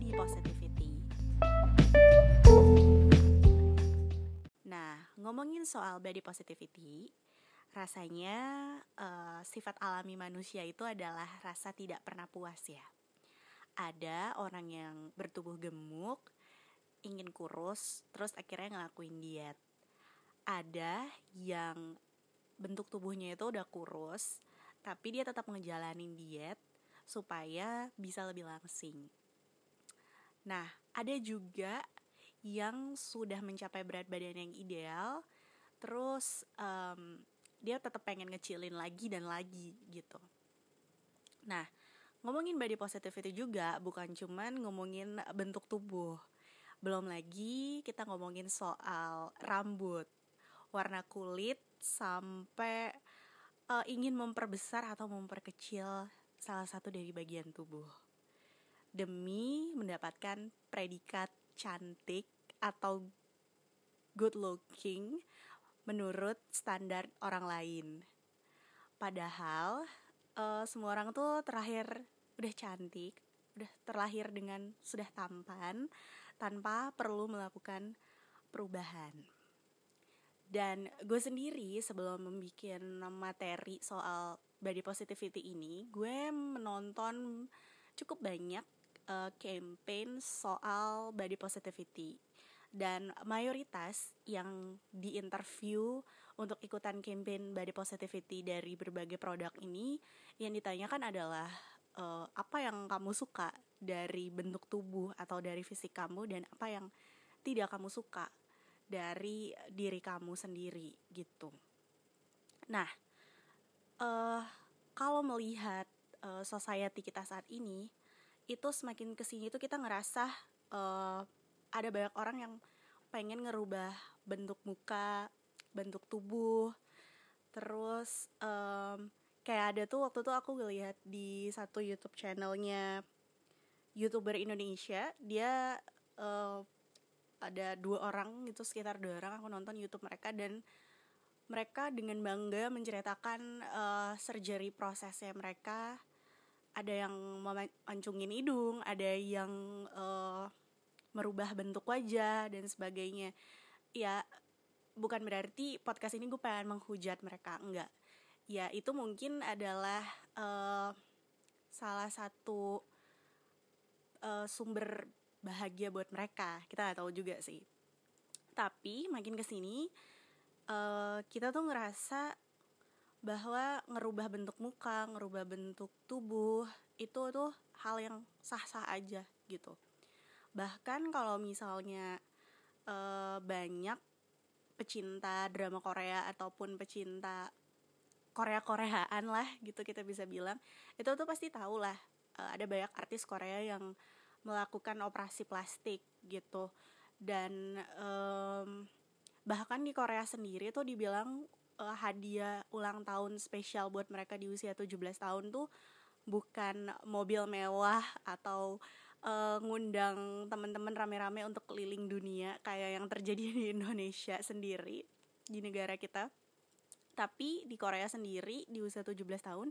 body positivity. Nah, ngomongin soal body positivity, rasanya uh, sifat alami manusia itu adalah rasa tidak pernah puas ya. Ada orang yang bertubuh gemuk, ingin kurus, terus akhirnya ngelakuin diet. Ada yang bentuk tubuhnya itu udah kurus, tapi dia tetap ngejalanin diet supaya bisa lebih langsing. Nah, ada juga yang sudah mencapai berat badan yang ideal, terus um, dia tetap pengen ngecilin lagi dan lagi gitu. Nah, ngomongin body positivity juga bukan cuman ngomongin bentuk tubuh. Belum lagi kita ngomongin soal rambut, warna kulit sampai uh, ingin memperbesar atau memperkecil salah satu dari bagian tubuh demi mendapatkan predikat cantik atau good looking menurut standar orang lain. Padahal uh, semua orang tuh terakhir udah cantik, udah terlahir dengan sudah tampan tanpa perlu melakukan perubahan. Dan gue sendiri sebelum membuat materi soal body positivity ini, gue menonton cukup banyak uh, campaign soal body positivity dan mayoritas yang diinterview untuk ikutan campaign body positivity dari berbagai produk ini yang ditanyakan adalah uh, apa yang kamu suka dari bentuk tubuh atau dari fisik kamu dan apa yang tidak kamu suka dari diri kamu sendiri gitu. Nah, uh, kalau melihat uh, society kita saat ini itu semakin ke sini tuh kita ngerasa uh, ada banyak orang yang pengen ngerubah bentuk muka, bentuk tubuh, terus um, kayak ada tuh waktu tuh aku ngeliat di satu YouTube channelnya youtuber Indonesia, dia uh, ada dua orang gitu sekitar dua orang aku nonton YouTube mereka dan mereka dengan bangga menceritakan uh, surgery prosesnya mereka ada yang memancungin hidung, ada yang uh, merubah bentuk wajah dan sebagainya. Ya bukan berarti podcast ini gue pengen menghujat mereka, enggak. Ya itu mungkin adalah uh, salah satu uh, sumber bahagia buat mereka. Kita gak tahu juga sih. Tapi makin ke sini uh, kita tuh ngerasa bahwa ngerubah bentuk muka, ngerubah bentuk tubuh itu tuh hal yang sah-sah aja gitu. Bahkan kalau misalnya e, banyak pecinta drama Korea ataupun pecinta Korea-Koreaan lah gitu kita bisa bilang, itu tuh pasti tahu lah e, ada banyak artis Korea yang melakukan operasi plastik gitu. Dan e, bahkan di Korea sendiri tuh dibilang uh, hadiah ulang tahun spesial buat mereka di usia 17 tahun tuh bukan mobil mewah atau uh, ngundang teman-teman rame-rame untuk keliling dunia kayak yang terjadi di Indonesia sendiri di negara kita. Tapi di Korea sendiri di usia 17 tahun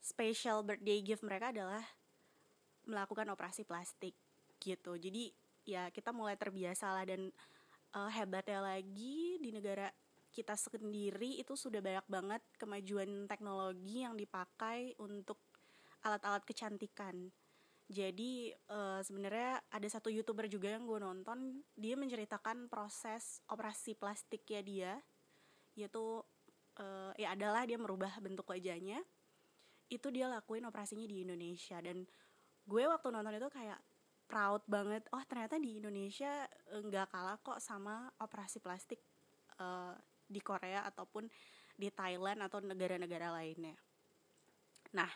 special birthday gift mereka adalah melakukan operasi plastik gitu. Jadi ya kita mulai terbiasa lah dan uh, hebatnya lagi di negara kita sendiri itu sudah banyak banget kemajuan teknologi yang dipakai untuk alat-alat kecantikan. Jadi uh, sebenarnya ada satu youtuber juga yang gue nonton, dia menceritakan proses operasi plastik ya dia, yaitu uh, ya adalah dia merubah bentuk wajahnya. Itu dia lakuin operasinya di Indonesia dan gue waktu nonton itu kayak proud banget. Oh ternyata di Indonesia nggak kalah kok sama operasi plastik di Korea ataupun di Thailand atau negara-negara lainnya. Nah,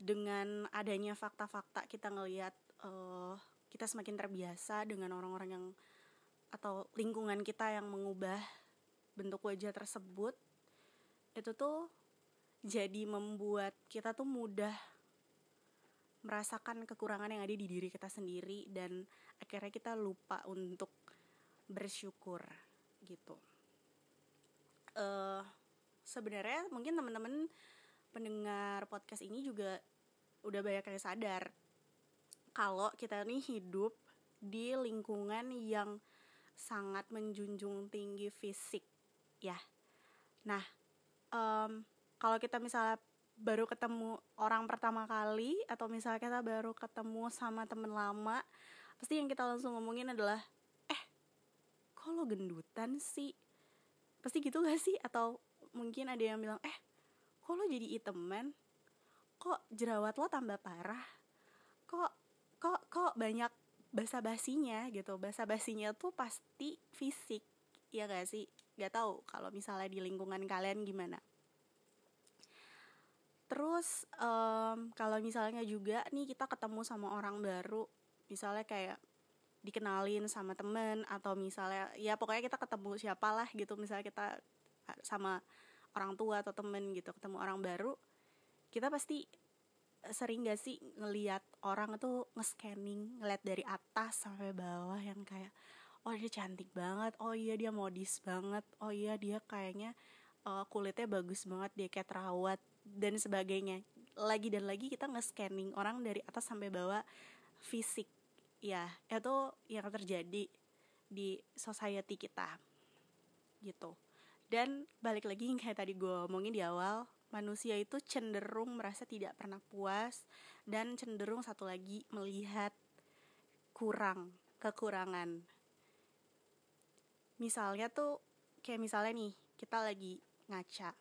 dengan adanya fakta-fakta kita ngelihat uh, kita semakin terbiasa dengan orang-orang yang atau lingkungan kita yang mengubah bentuk wajah tersebut itu tuh jadi membuat kita tuh mudah merasakan kekurangan yang ada di diri kita sendiri dan akhirnya kita lupa untuk bersyukur gitu uh, sebenarnya mungkin teman-teman pendengar podcast ini juga udah banyak yang sadar kalau kita nih hidup di lingkungan yang sangat menjunjung tinggi fisik ya. Nah um, kalau kita misalnya baru ketemu orang pertama kali atau misalnya kita baru ketemu sama temen lama pasti yang kita langsung ngomongin adalah eh lo gendutan sih pasti gitu gak sih? Atau mungkin ada yang bilang eh kok lo jadi iteman kok jerawat lo tambah parah? Kok kok kok banyak basa basinya gitu. Basa basinya tuh pasti fisik ya gak sih? Gak tahu kalau misalnya di lingkungan kalian gimana. Terus um, kalau misalnya juga nih kita ketemu sama orang baru misalnya kayak dikenalin sama temen atau misalnya ya pokoknya kita ketemu siapalah gitu. Misalnya kita sama orang tua atau temen gitu ketemu orang baru kita pasti sering gak sih ngeliat orang tuh nge-scanning ngeliat dari atas sampai bawah yang kayak oh dia cantik banget. Oh iya dia modis banget. Oh iya dia kayaknya uh, kulitnya bagus banget. Dia kayak terawat dan sebagainya. Lagi dan lagi kita nge-scanning orang dari atas sampai bawah fisik ya itu yang terjadi di society kita gitu. Dan balik lagi yang kayak tadi gue omongin di awal manusia itu cenderung merasa tidak pernah puas dan cenderung satu lagi melihat kurang kekurangan. Misalnya tuh kayak misalnya nih kita lagi ngaca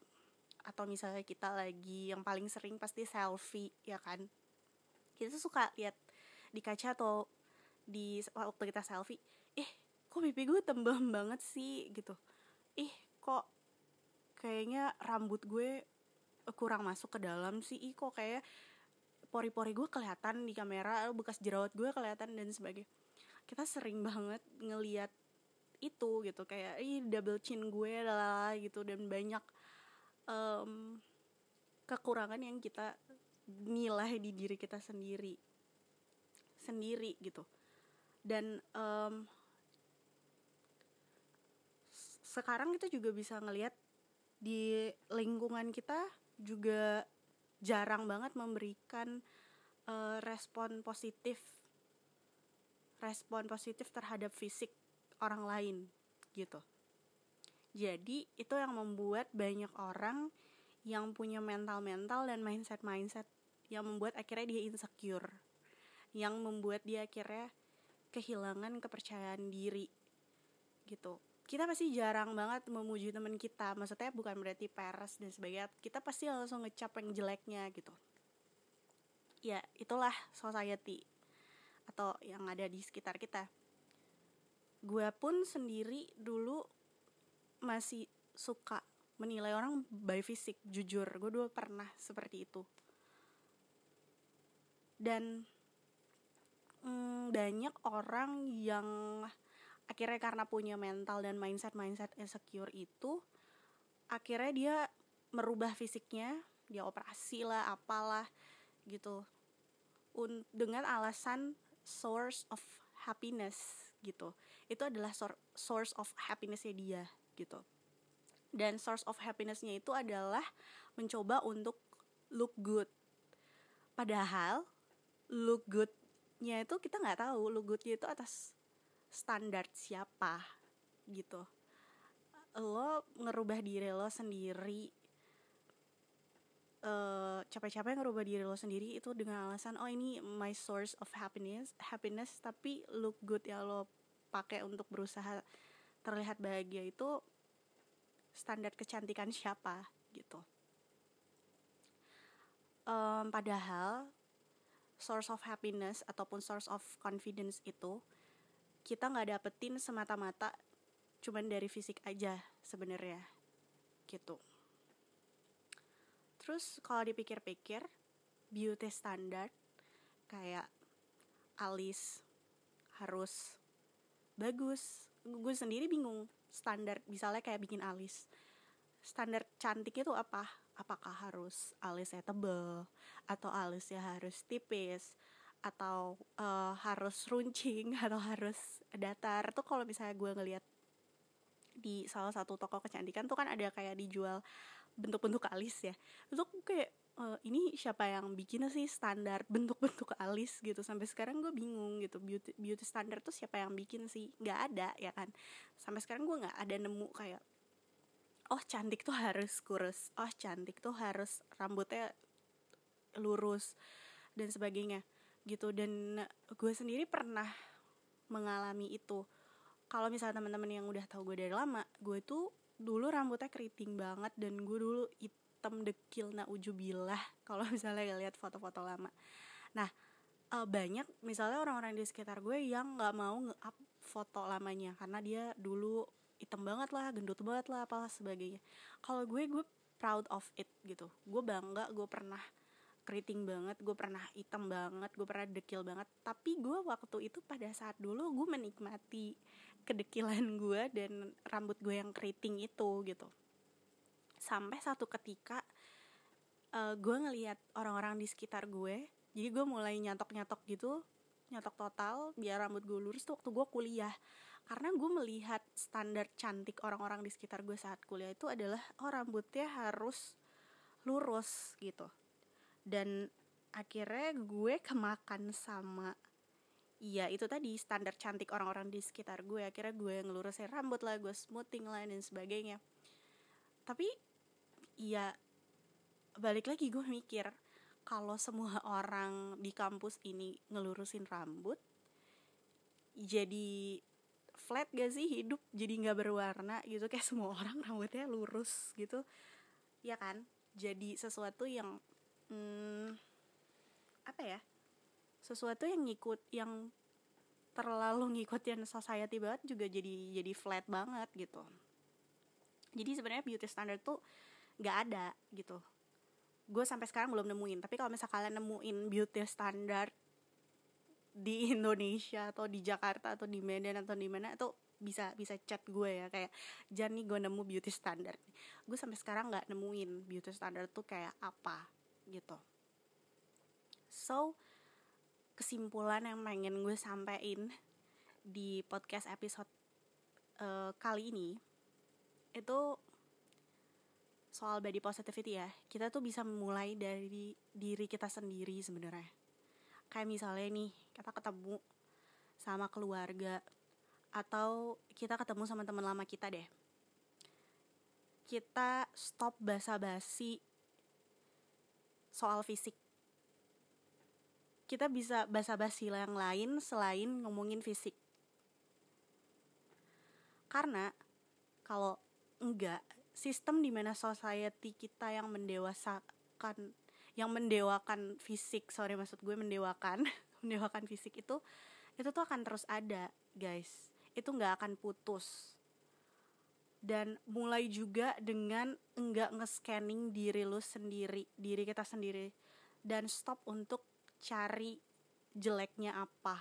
atau misalnya kita lagi yang paling sering pasti selfie ya kan? Kita tuh suka lihat di kaca atau di waktu kita selfie eh kok pipi gue tembem banget sih? Gitu. Ih kok kayaknya rambut gue kurang masuk ke dalam sih? Ih kok kayak pori-pori gue kelihatan di kamera bekas jerawat gue kelihatan dan sebagainya. Kita sering banget ngeliat itu gitu kayak ih double chin gue adalah gitu dan banyak um, kekurangan yang kita nilai di diri kita sendiri sendiri gitu dan um, sekarang kita juga bisa ngelihat di lingkungan kita juga jarang banget memberikan uh, respon positif respon positif terhadap fisik orang lain gitu jadi itu yang membuat banyak orang yang punya mental-mental dan mindset-mindset yang membuat akhirnya dia insecure. Yang membuat dia akhirnya kehilangan kepercayaan diri gitu. Kita pasti jarang banget memuji teman kita. Maksudnya bukan berarti peres dan sebagainya. Kita pasti langsung ngecap yang jeleknya gitu. Ya, itulah society atau yang ada di sekitar kita. Gue pun sendiri dulu masih suka menilai orang by fisik jujur gue dulu pernah seperti itu dan mm, banyak orang yang akhirnya karena punya mental dan mindset mindset insecure itu akhirnya dia merubah fisiknya dia operasi lah apalah gitu. Un dengan alasan source of happiness gitu. Itu adalah source of happinessnya dia gitu. Dan source of happinessnya itu adalah mencoba untuk look good. Padahal look goodnya itu kita nggak tahu look goodnya itu atas standar siapa gitu. Lo ngerubah diri lo sendiri uh, capek-capek ngerubah diri lo sendiri itu dengan alasan oh ini my source of happiness happiness. Tapi look good ya lo pakai untuk berusaha terlihat bahagia itu standar kecantikan siapa gitu. Um, padahal source of happiness ataupun source of confidence itu kita nggak dapetin semata-mata cuman dari fisik aja sebenarnya gitu. Terus kalau dipikir-pikir beauty standard kayak alis harus bagus. Gue sendiri bingung standar misalnya kayak bikin alis standar cantik itu apa apakah harus alisnya tebel atau alisnya harus tipis atau uh, harus runcing atau harus datar. Tuh kalau misalnya gue ngeliat di salah satu toko kecantikan tuh kan ada kayak dijual bentuk-bentuk alis ya. Itu kayak uh, ini siapa yang bikin sih standar bentuk-bentuk alis? Gitu. Sampai sekarang gue bingung gitu. Beauty beauty standar tuh siapa yang bikin sih? Nggak ada ya kan? Sampai sekarang gue nggak ada nemu kayak oh cantik tuh harus kurus oh cantik tuh harus rambutnya lurus dan sebagainya gitu. Dan gue sendiri pernah mengalami itu. Kalau misalnya teman-teman yang udah tahu gue dari lama gue tuh dulu rambutnya keriting banget dan gue dulu hitam dekil na ujubillah kalau misalnya lihat foto-foto lama. Nah uh, banyak misalnya orang-orang di sekitar gue yang nggak mau nge-up foto lamanya karena dia dulu hitam banget lah gendut banget lah apalah sebagainya. Kalau gue gue proud of it gitu. Gue bangga gue pernah keriting banget gue pernah hitam banget gue pernah dekil banget. Tapi gue waktu itu pada saat dulu gue menikmati kedekilan gue dan rambut gue yang keriting itu gitu. Sampai satu ketika uh, gue ngelihat orang-orang di sekitar gue jadi gue mulai nyatok-nyatok gitu nyatok total biar rambut gue lurus tuh waktu gue kuliah karena gue melihat standar cantik orang-orang di sekitar gue saat kuliah itu adalah oh rambutnya harus lurus gitu. Dan akhirnya gue kemakan sama Iya itu tadi standar cantik orang-orang di sekitar gue. Akhirnya gue ngelurusin rambut lah Gue smoothing lah dan sebagainya. Tapi ya balik lagi gue mikir Kalau semua orang di kampus ini ngelurusin rambut Jadi flat gak sih? Hidup Jadi gak berwarna gitu. Kayak semua orang rambutnya lurus gitu. Ya kan? Jadi sesuatu yang hmm, Apa ya? Sesuatu yang ngikut yang terlalu ngikutin society banget juga jadi jadi flat banget gitu. Jadi sebenarnya beauty standard tuh nggak ada gitu. Gue sampai sekarang belum nemuin. Tapi kalau misalnya kalian nemuin beauty standard di Indonesia atau di Jakarta atau di Medan atau di mana tuh bisa bisa chat gue ya kayak jangan nih gue nemu beauty standard gue sampai sekarang nggak nemuin beauty standard tuh kayak apa gitu. So kesimpulan yang pengen gue sampein di podcast episode uh, kali ini itu soal body positivity ya. Kita tuh bisa mulai dari diri kita sendiri sebenarnya kayak misalnya nih kita ketemu sama keluarga atau kita ketemu sama teman lama kita deh kita stop basa-basi soal fisik kita bisa basa-basi yang lain selain ngomongin fisik. Karena kalau enggak, sistem di mana society kita yang mendewasakan yang mendewakan fisik, sorry maksud gue mendewakan, mendewakan fisik itu itu tuh akan terus ada, guys. Itu nggak akan putus. Dan mulai juga dengan enggak nge-scanning diri lu sendiri, diri kita sendiri dan stop untuk cari jeleknya apa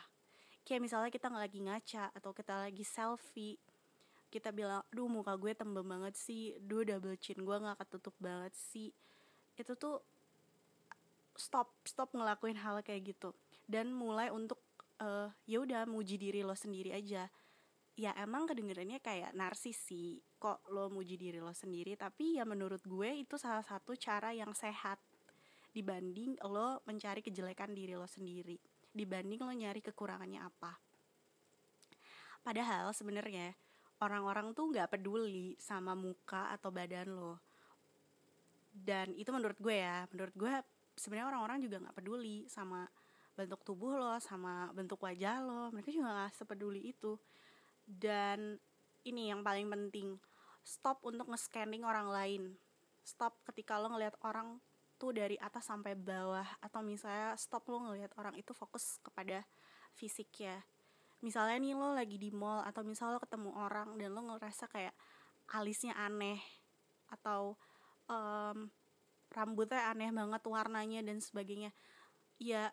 kayak misalnya kita lagi ngaca atau kita lagi selfie kita bilang aduh muka gue tembem banget sih duh double chin gue nggak ketutup banget sih itu tuh stop stop ngelakuin hal kayak gitu. Dan mulai untuk uh, ya udah muji diri lo sendiri aja. Ya emang kedengerannya kayak narsis sih. Kok lo muji diri lo sendiri? Tapi ya menurut gue itu salah satu cara yang sehat dibanding lo mencari kejelekan diri lo sendiri. Dibanding lo nyari kekurangannya apa. Padahal sebenarnya orang-orang tuh nggak peduli sama muka atau badan lo. Dan itu menurut gue ya. Menurut gue sebenarnya orang-orang juga nggak peduli sama bentuk tubuh lo sama bentuk wajah lo. Mereka juga nggak sepeduli itu. Dan ini yang paling penting stop untuk nge-scanning orang lain. Stop ketika lo ngelihat orang tuh dari atas sampai bawah atau misalnya stop lo ngelihat orang itu fokus kepada fisik ya misalnya nih lo lagi di mall atau misalnya lo ketemu orang dan lo ngerasa kayak alisnya aneh atau um, rambutnya aneh banget warnanya dan sebagainya. Ya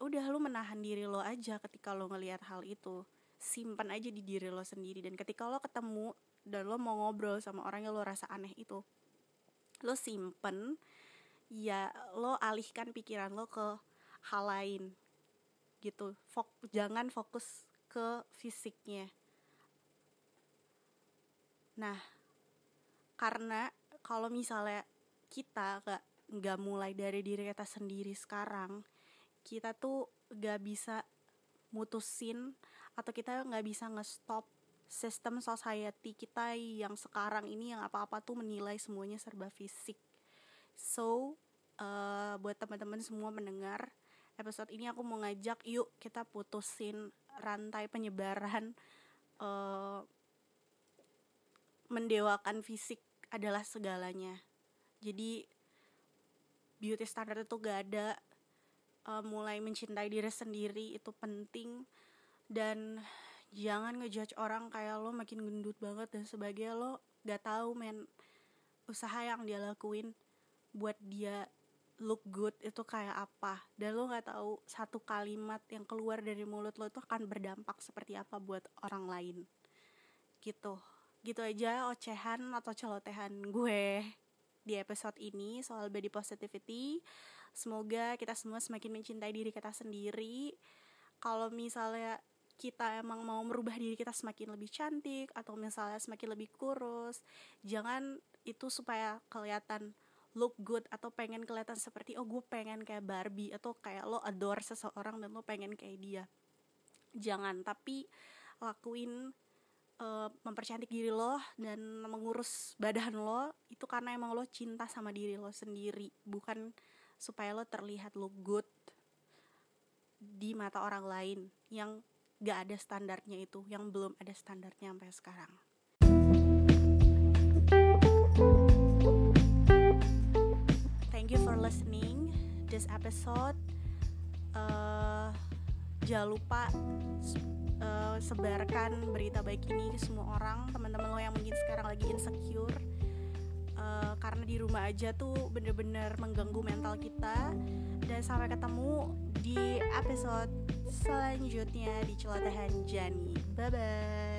udah lo menahan diri lo aja ketika lo ngelihat hal itu. Simpan aja di diri lo sendiri dan ketika lo ketemu dan lo mau ngobrol sama orang yang lo rasa aneh itu lo simpen ya lo alihkan pikiran lo ke hal lain gitu. Fok jangan fokus ke fisiknya. Nah karena kalau misalnya kita gak nggak mulai dari diri kita sendiri sekarang kita tuh gak bisa mutusin atau kita nggak bisa ngestop sistem society kita yang sekarang ini yang apa-apa tuh menilai semuanya serba fisik. So, uh, buat teman-teman semua mendengar episode ini aku mau ngajak yuk kita putusin rantai penyebaran uh, mendewakan fisik adalah segalanya. Jadi beauty standard itu gak ada. Uh, mulai mencintai diri sendiri itu penting. Dan jangan ngejudge orang kayak lo makin gendut banget dan sebagainya. Lo gak tahu men usaha yang dia lakuin buat dia look good itu kayak apa. Dan lo gak tahu satu kalimat yang keluar dari mulut lo itu akan berdampak seperti apa buat orang lain. Gitu. Gitu aja ocehan atau celotehan gue di episode ini soal body positivity. Semoga kita semua semakin mencintai diri kita sendiri. Kalau misalnya kita emang mau merubah diri kita semakin lebih cantik atau misalnya semakin lebih kurus jangan itu supaya kelihatan look good atau pengen kelihatan seperti oh gue pengen kayak Barbie atau kayak lo adore seseorang dan lo pengen kayak dia. Jangan tapi lakuin uh, mempercantik diri lo dan mengurus badan lo itu karena emang lo cinta sama diri lo sendiri bukan supaya lo terlihat look good di mata orang lain yang gak ada standarnya itu yang belum ada standarnya sampai sekarang. Thank you for listening this episode. Uh, jangan lupa uh, sebarkan berita baik ini ke semua orang teman-teman lo yang mungkin sekarang lagi insecure uh, karena di rumah aja tuh bener-bener mengganggu mental kita dan sampai ketemu di episode selanjutnya di celotehan Jani. Bye bye.